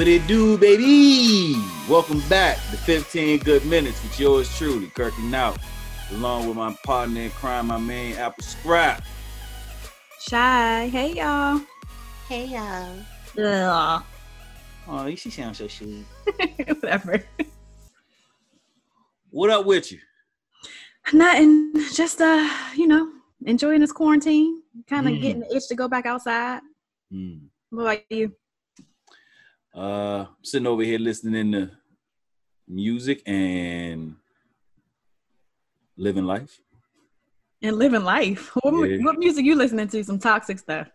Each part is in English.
What it do, baby? Welcome back to 15 Good Minutes with yours truly, Kirky Now, along with my partner in crime, my man Apple Scrap. Shy. Hey y'all. Hey y'all. Ugh. Oh, you she sounds so sweet. Whatever. What up with you? Nothing. Just uh, you know, enjoying this quarantine. Kind of Mm. getting the itch to go back outside. Hmm. What about you? Uh, sitting over here listening to music and living life. And living life. What, Yeah. what music you listening to? Some toxic stuff.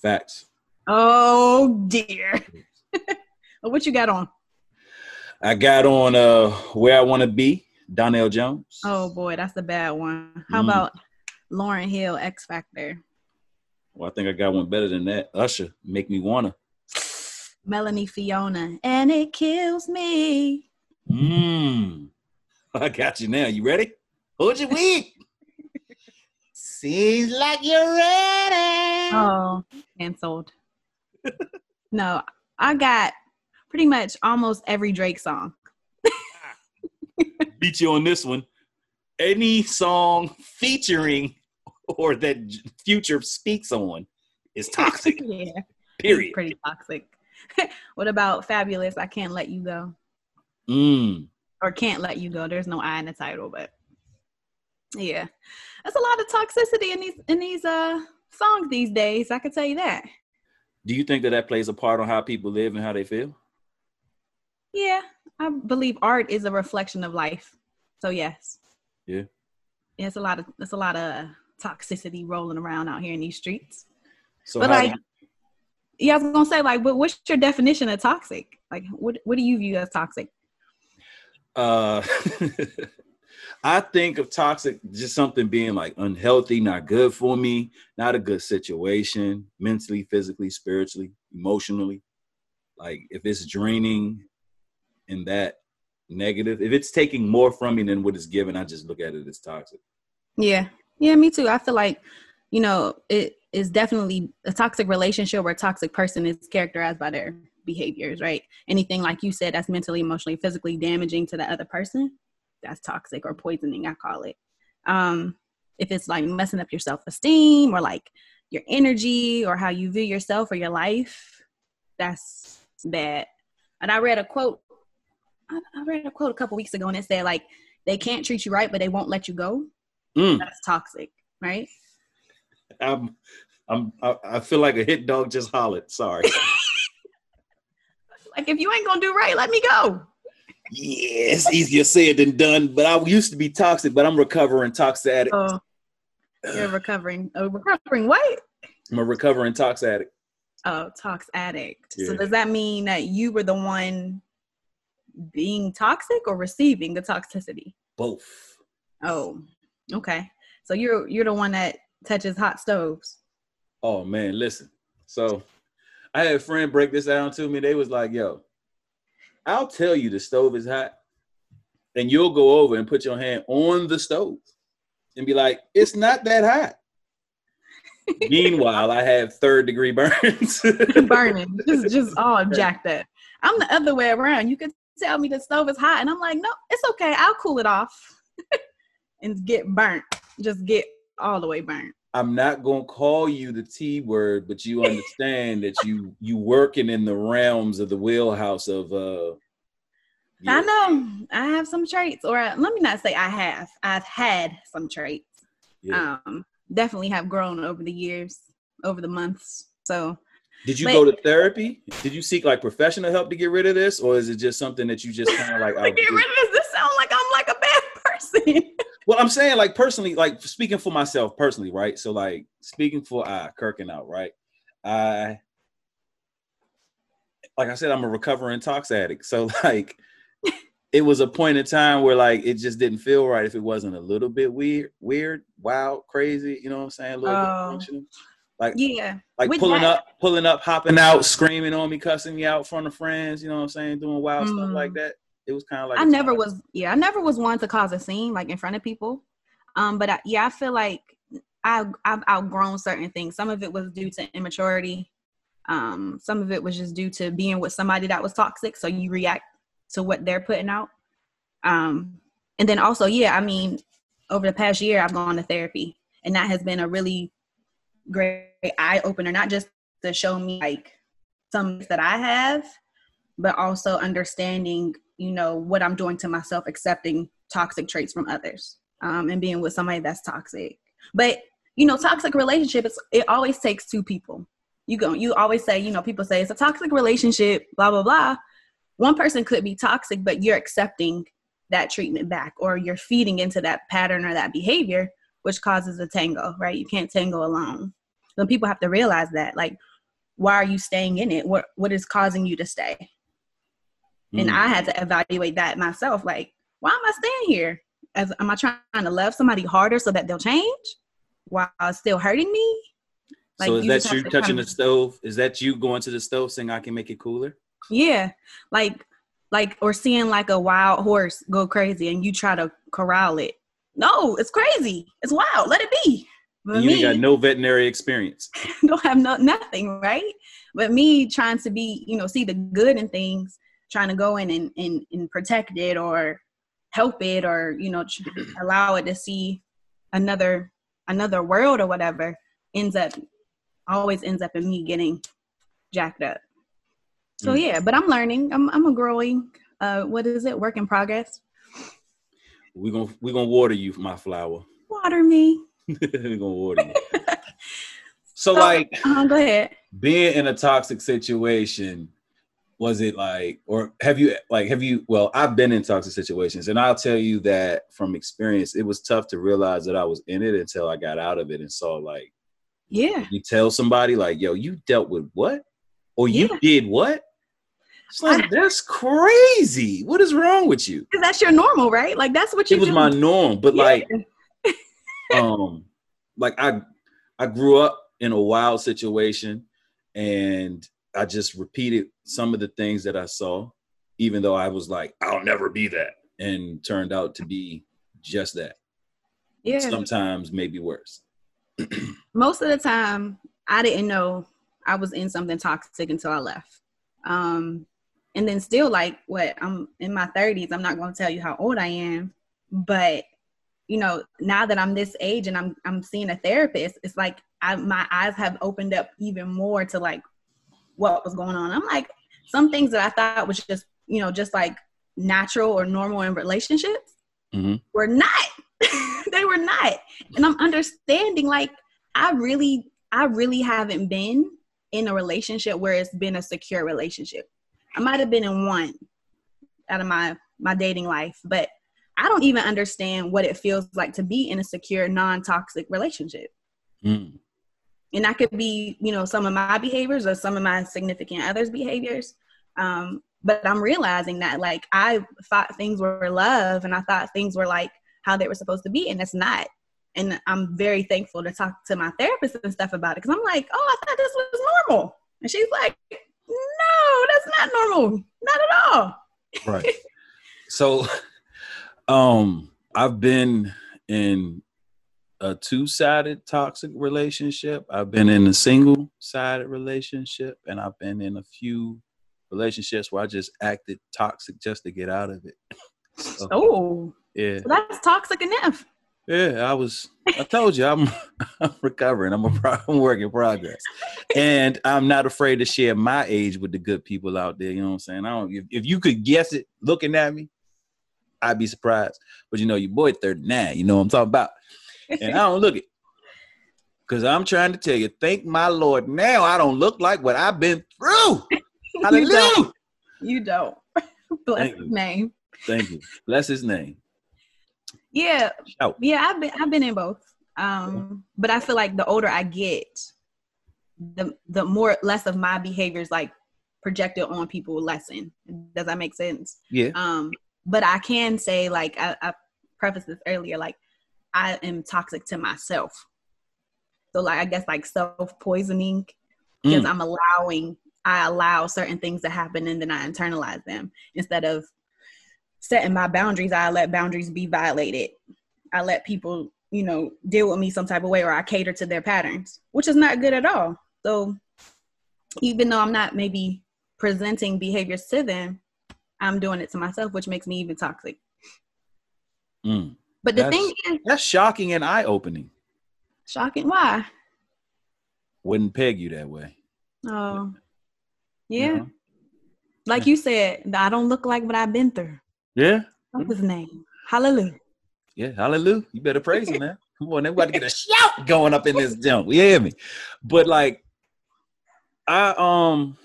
Facts. Oh dear. What you got on? I got on uh Where I Want to Be, Donell Jones. Oh boy, that's a bad one. How Mm. about Lauryn Hill X Factor? Well, I think I got one better than that. Usher, Make Me Wanna. Melanie Fiona. And it kills me. Mmm. I got you now. You ready? Hold your weed. Seems like you're ready. Oh, canceled. no, I got pretty much almost every Drake song. Beat you on this one. Any song featuring or that Future speaks on is toxic. yeah, period. pretty toxic. what about Fabolous? I can't let you go, Mm. or can't let you go. There's no I in the title, but yeah, that's a lot of toxicity in these in these uh songs these days. I could tell you that. Do you think that that plays a part on how people live and how they feel? Yeah, I believe art is a reflection of life. So yes. Yeah. Yeah, it's a lot of it's a lot of toxicity rolling around out here in these streets. So But like, yeah, I was gonna say like, but what's your definition of toxic? Like, what what do you view as toxic? uh I think of toxic just something being like unhealthy, not good for me, not a good situation, mentally, physically, spiritually, emotionally. Like if it's draining in that negative, if it's taking more from me than what it's given, I just look at it as toxic. Yeah, yeah, me too. I feel like you know it is definitely a toxic relationship where a toxic person is characterized by their behaviors, right? Anything like you said that's mentally, emotionally, physically damaging to the other person, that's toxic or poisoning. I call it. Um, if it's like messing up your self esteem or like your energy or how you view yourself or your life, that's bad. And I read a quote. I I read a quote a couple weeks ago, and it said like they can't treat you right, but they won't let you go. Mm, That's toxic, right? I'm, I'm, I feel like a hit dog just hollered. Sorry. Like if you ain't gonna do right, let me go. yeah, it's easier said than done. But I used to be toxic, but I'm recovering toxic addict. Oh, you're recovering. Oh, recovering what? I'm a recovering toxic addict. Oh, tox addict. So does that mean that you were the one being toxic or receiving the toxicity? Both. Oh, okay. So you're you're the one that touches hot stoves. Oh man, listen. So I had a friend break this down to me. They was like, yo, I'll tell you the stove is hot, and you'll go over and put your hand on the stove and be like, it's not that hot. Meanwhile, I have third degree burns. burning, just just all jacked up. I'm the other way around. You could tell me the stove is hot, and I'm like, no, it's okay. I'll cool it off and get burnt. Just get all the way burnt. I'm not gonna call you the T word, but you understand that you you working in the realms of the wheelhouse of uh I know I have some traits, or uh, let me not say I have. I've had some traits. yeah. Um, definitely have grown over the years, over the months. So Did you But- go to therapy? Did you seek like professional help to get rid of this, or is it just something that you just kind of like? to get rid of this, this sounds like I'm like a bad person. Well, I'm saying like personally, like speaking for myself personally, right? So like speaking for I, Kirkin out, right? I, like I said, I'm a recovering tox addict. So like, it was a point in time where like it just didn't feel right if it wasn't a little bit weird, weird, wild, crazy. You know what I'm saying? A little Oh. bit functional. Like yeah, like With pulling that- up, pulling up, hopping out, screaming on me, cussing me out in front of friends. You know what I'm saying? Doing wild stuff Mm. like that. It was kind of like I never time. was. Yeah, I never was one to cause a scene like in front of people. Um, but I, yeah, I feel like I I've outgrown certain things. Some of it was due to immaturity. Um, some of it was just due to being with somebody that was toxic, so you react to what they're putting out. Um, and then also, yeah, I mean, over the past year, I've gone to therapy, and that has been a really great eye opener, not just to show me like some that I have, but also understanding, you know, what I'm doing to myself, accepting toxic traits from others, um, and being with somebody that's toxic. But you know, toxic relationships, it always takes two people. You go, you always say, you know, people say it's a toxic relationship, blah blah blah. One person could be toxic, but you're accepting that treatment back, or you're feeding into that pattern or that behavior, which causes a tango, right? You can't tango alone. So people have to realize that, like, why are you staying in it? What what is causing you to stay? Mm. And I had to evaluate that myself. Like, why am I staying here? As am I trying to love somebody harder so that they'll change while still hurting me? Like, so is that you touching the stove? Is that you going to the stove saying I can make it cooler? Yeah, like like or seeing like a wild horse go crazy and you try to corral it. No, it's crazy. It's wild. Let it be. But you me, got no veterinary experience. don't have no nothing, right? But me trying to be, you know, see the good in things, trying to go in and, and, and protect it or help it or, you know, allow it to see another another world or whatever ends up always ends up in me getting jacked up. So mm. yeah, but I'm learning. I'm I'm a growing uh what is it? Work in progress. We're gonna we're gonna water you, my flower. Water me. we're gonna water you. so, so like uh, go ahead. Being in a toxic situation, was it like or have you like have you well i've been in toxic situations and i'll tell you that from experience it was tough to realize that i was in it until i got out of it and saw like yeah you tell somebody like yo you dealt with what or you yeah. did what it's like I, that's crazy what is wrong with you that's your normal right like that's what you it was do. my norm but yeah. like um like i i grew up in a wild situation and I just repeated some of the things that I saw, even though I was like, I'll never be that, and turned out to be just that. Yeah. Sometimes maybe worse. Most of the time, I didn't know I was in something toxic until I left. Um, and then still, like, what I'm in my 30s, I'm not going to tell you how old I am, but you know, now that I'm this age and I'm I'm seeing a therapist, it's like I, my eyes have opened up even more to like what was going on. I'm like, some things that I thought was just, you know, just like natural or normal in relationships mm-hmm. were not. they were not. And I'm understanding like I really, I really haven't been in a relationship where it's been a secure relationship. I might have been in one out of my my dating life, but I don't even understand what it feels like to be in a secure, non-toxic relationship. Mm and that could be you know some of my behaviors or some of my significant others behaviors. Um, but i'm realizing that like i thought things were love and i thought things were like how they were supposed to be and it's not. And i'm very thankful to talk to my therapist and stuff about it because i'm like oh i thought this was normal. And she's like no that's not normal. Not at all. Right. So um i've been in a two-sided toxic relationship. I've been in a single-sided relationship, and I've been in a few relationships where I just acted toxic just to get out of it. so, oh, yeah, that's toxic enough. Yeah, I was. I told you, I'm. I'm recovering. I'm a, pro, I'm work in progress, and I'm not afraid to share my age with the good people out there. You know what I'm saying? I don't. If, if you could guess it, looking at me, I'd be surprised. But you know, your boy 39. You know what I'm talking about and I don't look it. Because I'm trying to tell you, thank my Lord, now I don't look like what I've been through. Hallelujah. you don't. You don't. Bless thank his you. name. Thank you. Bless his name. Yeah. Shout. Yeah, I've been I've been in both. Um, but I feel like the older I get, the the more less of my behaviors like projected on people lessen. Does that make sense? Yeah. Um, but I can say like I, I prefaced this earlier, like I am toxic to myself. So like I guess like self poisoning because mm. I'm allowing I allow certain things to happen and then I internalize them instead of setting my boundaries. I let boundaries be violated. I let people, you know, deal with me some type of way or I cater to their patterns, which is not good at all. So even though I'm not maybe presenting behaviors to them, I'm doing it to myself, which makes me even toxic. Mm. But the That's- thing is, That's shocking and eye opening. shocking. Why? Wouldn't peg you that way. Oh, you yeah. Like you said, I don't look like what I've been through. Yeah. What's his name? Hallelujah. Yeah. Hallelujah. You better praise him, man. Come on, everybody get a shout going up in this jump. You hear me? But like, I um,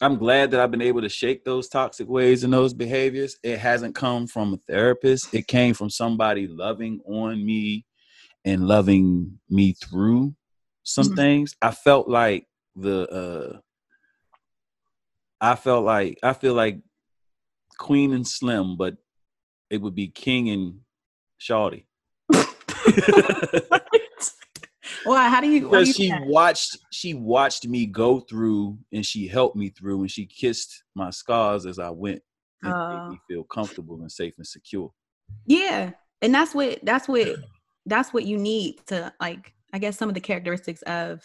I'm glad that I've been able to shake those toxic ways and those behaviors. It hasn't come from a therapist. It came from somebody loving on me and loving me through some Mhm. things. I felt like the uh I felt like I feel like Queen and Slim, but it would be King and Shawty. Why? How do you? Because she that? watched she watched me go through and she helped me through and she kissed my scars as I went and Oh. made me feel comfortable and safe and secure. Yeah, and that's what that's what that's what you need to like. I guess some of the characteristics of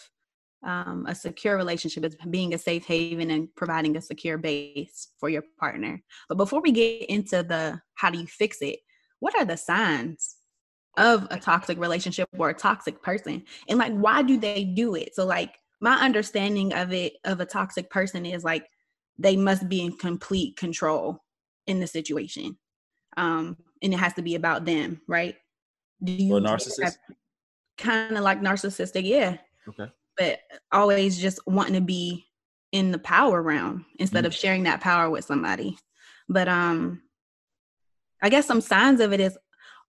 um, a secure relationship is being a safe haven and providing a secure base for your partner. But before we get into the how do you fix it, what are the signs of a toxic relationship or a toxic person, and like why do they do it? So like my understanding of it of a toxic person is like they must be in complete control in the situation um and it has to be about them right do you Or narcissist? kind of like narcissistic yeah Okay. but always just wanting to be in the power realm instead Mm. of sharing that power with somebody but um i guess some signs of it is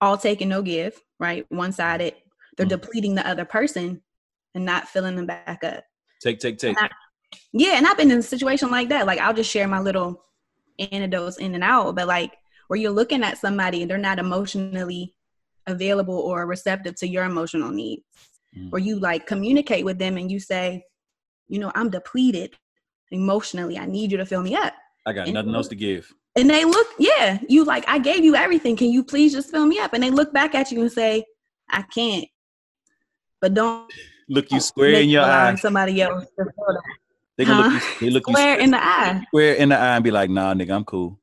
all take and no give right one-sided they're Mm. depleting the other person and not filling them back up Take, take, take. And I- yeah, and I've been in a situation like that. Like I'll just share my little anecdotes in and out, but like where you're looking at somebody and they're not emotionally available or receptive to your emotional needs, Mm. or you like communicate with them and you say, you know, I'm depleted emotionally. I need you to fill me up. I got and- nothing else to give. And they look, yeah, you like, I gave you everything. Can you please just fill me up? And they look back at you and say, I can't. But don't Look you square in your eye. somebody else to fill that They gonna look you, they look you square in the eye. square in the eye and be like, nah, nigga, I'm cool.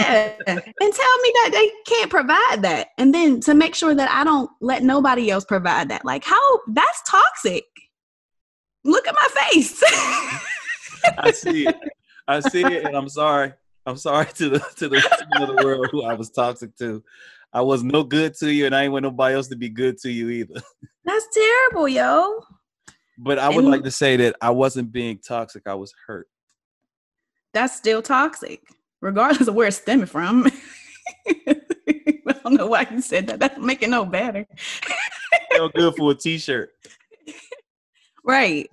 Yeah. and tell me that they can't provide that. And then to make sure that I don't let nobody else provide that. Like, how that's toxic. Look at my face. I see it. I see it, and I'm sorry. I'm sorry to the to the of the world who I was toxic to. I was no good to you, and I ain't want nobody else to be good to you either. that's terrible, yo. But I would And- like to say that I wasn't being toxic. I was hurt. That's still toxic, regardless of where it's stemming from. I don't know why you said that. That don't make it no better. Feel good for a t-shirt. Right.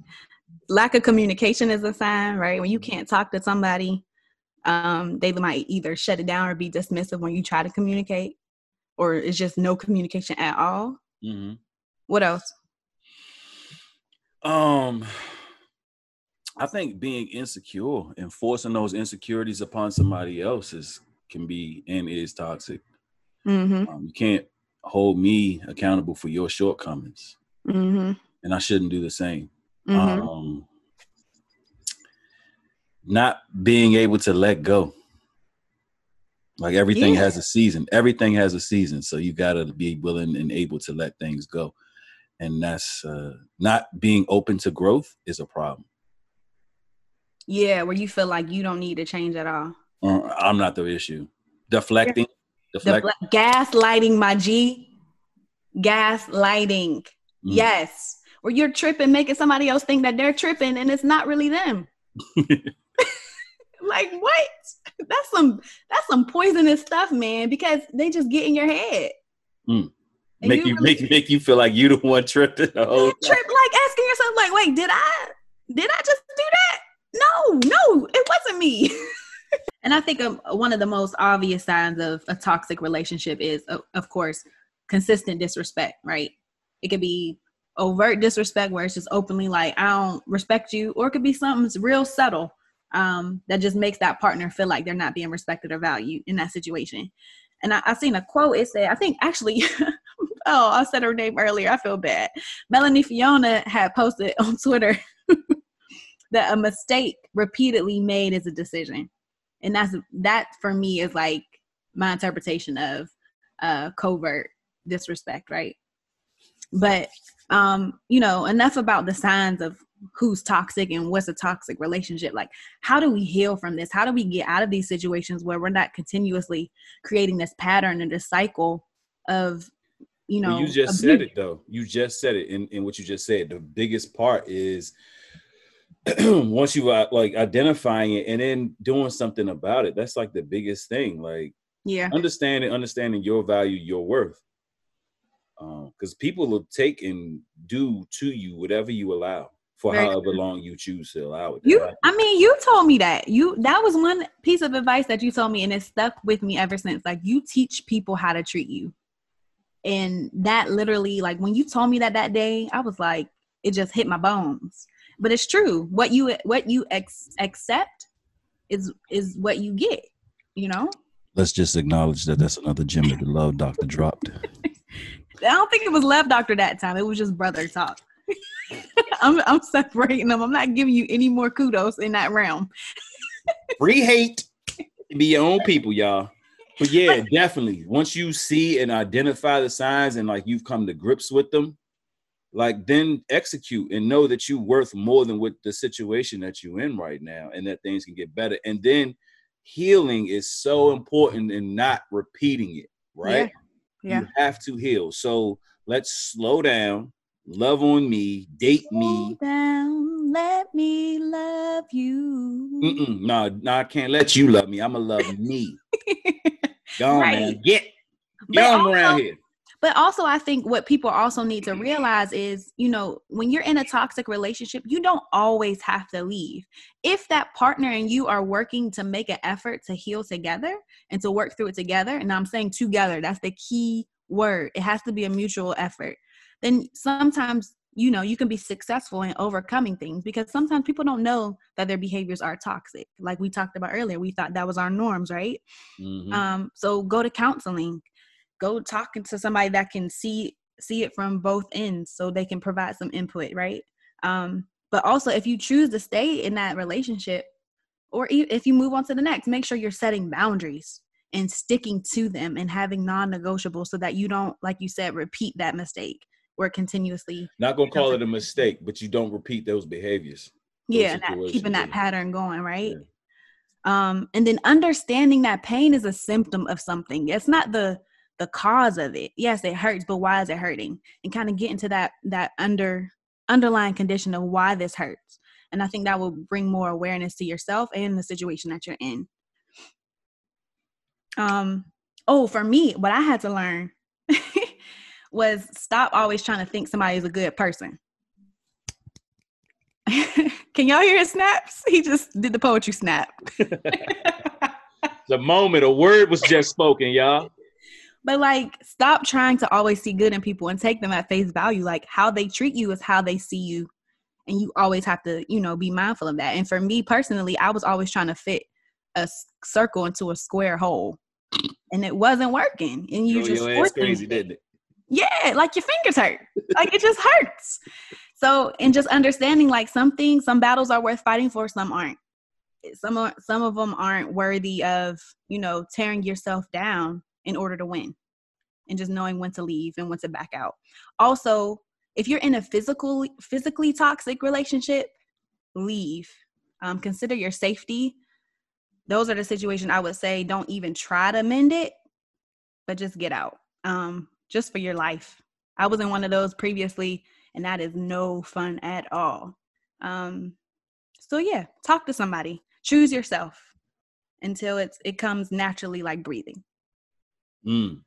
Lack of communication is a sign, right? When you can't talk to somebody, um, they might either shut it down or be dismissive when you try to communicate, or it's just no communication at all. hmm What else? Um, I think being insecure and forcing those insecurities upon somebody else is can be and is toxic. Mm-hmm. Um, you can't hold me accountable for your shortcomings, Mm-hmm. and I shouldn't do the same. Mm-hmm. um, not being able to let go. Like everything Yeah. has a season. Everything has a season. So you got to be willing and able to let things go. And that's uh, not being open to growth is a problem. yeah, where you feel like you don't need to change at all. Uh, I'm not the issue. Deflecting, deflect. Defle- gaslighting, my G. Gaslighting. Mm. Yes. Where you're tripping, making somebody else think that they're tripping and it's not really them. like what? That's some that's some poisonous stuff, man, because they just get in your head. Mm. And make you really- make make you feel like you the one tripping the whole time. trip like asking yourself, like, wait, did I did I just do that? No, no, it wasn't me. and I think um, one of the most obvious signs of a toxic relationship is, of, of course, consistent disrespect. Right? It could be overt disrespect where it's just openly like, I don't respect you, or it could be something that's real subtle um, that just makes that partner feel like they're not being respected or valued in that situation. And I, I seen a quote. It said, I think actually, oh, I said her name earlier. I feel bad. Melanie Fiona had posted on Twitter that a mistake repeatedly made is a decision. And that's that for me is like my interpretation of uh covert disrespect, right? But um, you know, enough about the signs of who's toxic and what's a toxic relationship. Like, how do we heal from this? How do we get out of these situations where we're not continuously creating this pattern and this cycle of, you know, well, you just abuse. said it though. You just said it in, in what you just said. The biggest part is once you uh, like identifying it and then doing something about it. That's like the biggest thing. Like, yeah, understanding, understanding your value, your worth because um, people will take and do to you whatever you allow for Very however true. long you choose to allow it. You, I mean, you told me that you that was one piece of advice that you told me, and it stuck with me ever since. Like you teach people how to treat you, and that literally, like when you told me that that day, I was like, it just hit my bones. But it's true. What you what you ex- accept is is what you get. You know. Let's just acknowledge that that's another gem of the love doctor dropped. I don't think it was love doctor that time. It was just brother talk. I'm I'm separating them. I'm not giving you any more kudos in that realm. Free hate. Be your own people, y'all. But yeah, definitely. Once you see and identify the signs and like you've come to grips with them, like then execute and know that you're worth more than what the situation that you're in right now and that things can get better. And then healing is so important in not repeating it, right? Yeah. You have to heal. So let's slow down, love on me, date me. Down, let me love you. Mm-mm, no, no, I can't let you love me. I'ma love me. Go right. man. Get, get on around here. But also, I think what people also need to realize is, you know, when you're in a toxic relationship, you don't always have to leave. If that partner and you are working to make an effort to heal together and to work through it together, and I'm saying together, that's the key word. It has to be a mutual effort. Then sometimes you know you can be successful in overcoming things because sometimes people don't know that their behaviors are toxic. Like we talked about earlier we thought that was our norms right? Mm-hmm. um so go to counseling. Go talking to somebody that can see see it from both ends so they can provide some input right? Um but also if you choose to stay in that relationship or if you move on to the next make sure you're setting boundaries and sticking to them and having non-negotiable so that you don't like you said repeat that mistake or continuously not gonna call it a mistake but you don't repeat those behaviors those yeah that, keeping that pattern going right yeah. um and then understanding that pain is a symptom of something it's not the the cause of it. Yes, it hurts, but why is it hurting? And kind of get into that that under underlying condition of why this hurts. And I think that will bring more awareness to yourself and the situation that you're in. Um, oh, for me, what I had to learn was stop always trying to think somebody is a good person. Can y'all hear his snaps? He just did the poetry snap. the moment a word was just spoken, y'all. But like, stop trying to always see good in people and take them at face value. Like, how they treat you is how they see you. And you always have to, you know, be mindful of that. And for me personally, I was always trying to fit a circle into a square hole. And it wasn't working. And you Yo, just crazy, didn't it? Yeah, like your fingers hurt. like it just hurts. So, and just understanding like some things, some battles are worth fighting for, some aren't. Some are, some of them aren't worthy of, you know, tearing yourself down in order to win and just knowing when to leave and when to back out. Also, if you're in a physical physically toxic relationship, leave. Um, consider your safety. Those are the situations I would say don't even try to mend it, but just get out. Um, just for your life. I was in one of those previously, and that is no fun at all. Um, so yeah, talk to somebody. Choose yourself until it's it comes naturally like breathing. Mm.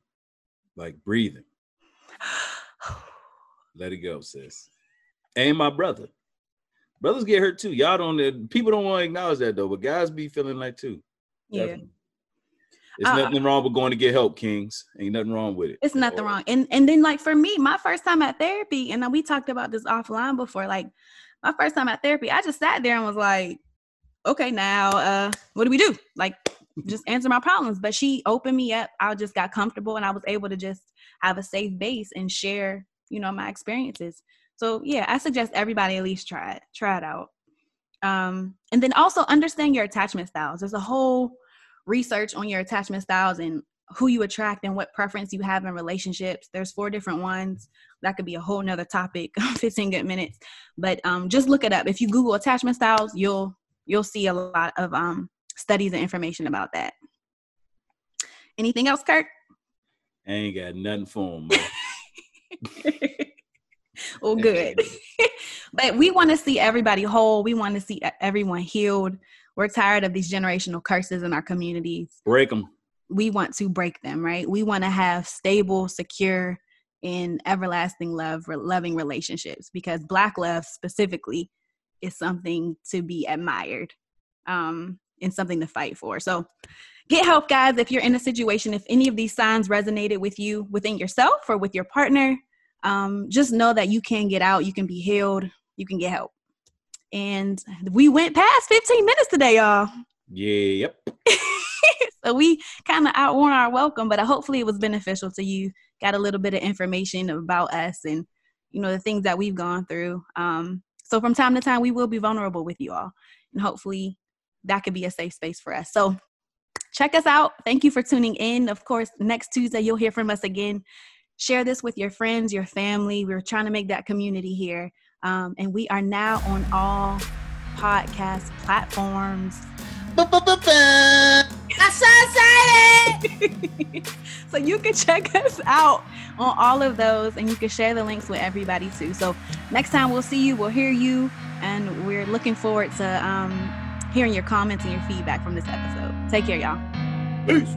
Like breathing. Let it go, sis. And my brother. Brothers get hurt too. Y'all don't people don't want to acknowledge that though, but guys be feeling like too. Yeah. Definitely. It's uh, nothing wrong with going to get help, Kings. Ain't nothing wrong with it. It's nothing or, wrong. And and then like for me, my first time at therapy, and we talked about this offline before, like my first time at therapy, I just sat there and was like, okay, now uh what do we do? Like just answer my problems. But she opened me up. I just got comfortable and I was able to just have a safe base and share, you know, my experiences. So yeah, I suggest everybody at least try it. Try it out. Um, and then also understand your attachment styles. There's a whole research on your attachment styles and who you attract and what preference you have in relationships. There's four different ones. That could be a whole nother topic, 15 good minutes. But um, just look it up. If you Google attachment styles, you'll you'll see a lot of um, studies and information about that. Anything else, Kirk? I ain't got nothing for him. well, good. but we want to see everybody whole. We want to see everyone healed. We're tired of these generational curses in our communities. Break them. We want to break them, right? We want to have stable, secure, and everlasting love, loving relationships because Black love specifically is something to be admired um, and something to fight for. So, get help, guys. If you're in a situation, if any of these signs resonated with you within yourself or with your partner, um, just know that you can get out, you can be healed, you can get help. And we went past 15 minutes today, y'all. Yeah, yep. so we kind of outworn our welcome, but hopefully it was beneficial to you. Got a little bit of information about us and you know the things that we've gone through. Um, so from time to time, we will be vulnerable with you all, and hopefully that could be a safe space for us. So check us out. Thank you for tuning in. Of course, next Tuesday you'll hear from us again. Share this with your friends, your family. We're trying to make that community here. Um, and we are now on all podcast platforms. I'm so excited! so you can check us out on all of those and you can share the links with everybody too. So next time we'll see you, we'll hear you, and we're looking forward to um, hearing your comments and your feedback from this episode. Take care, y'all. Peace.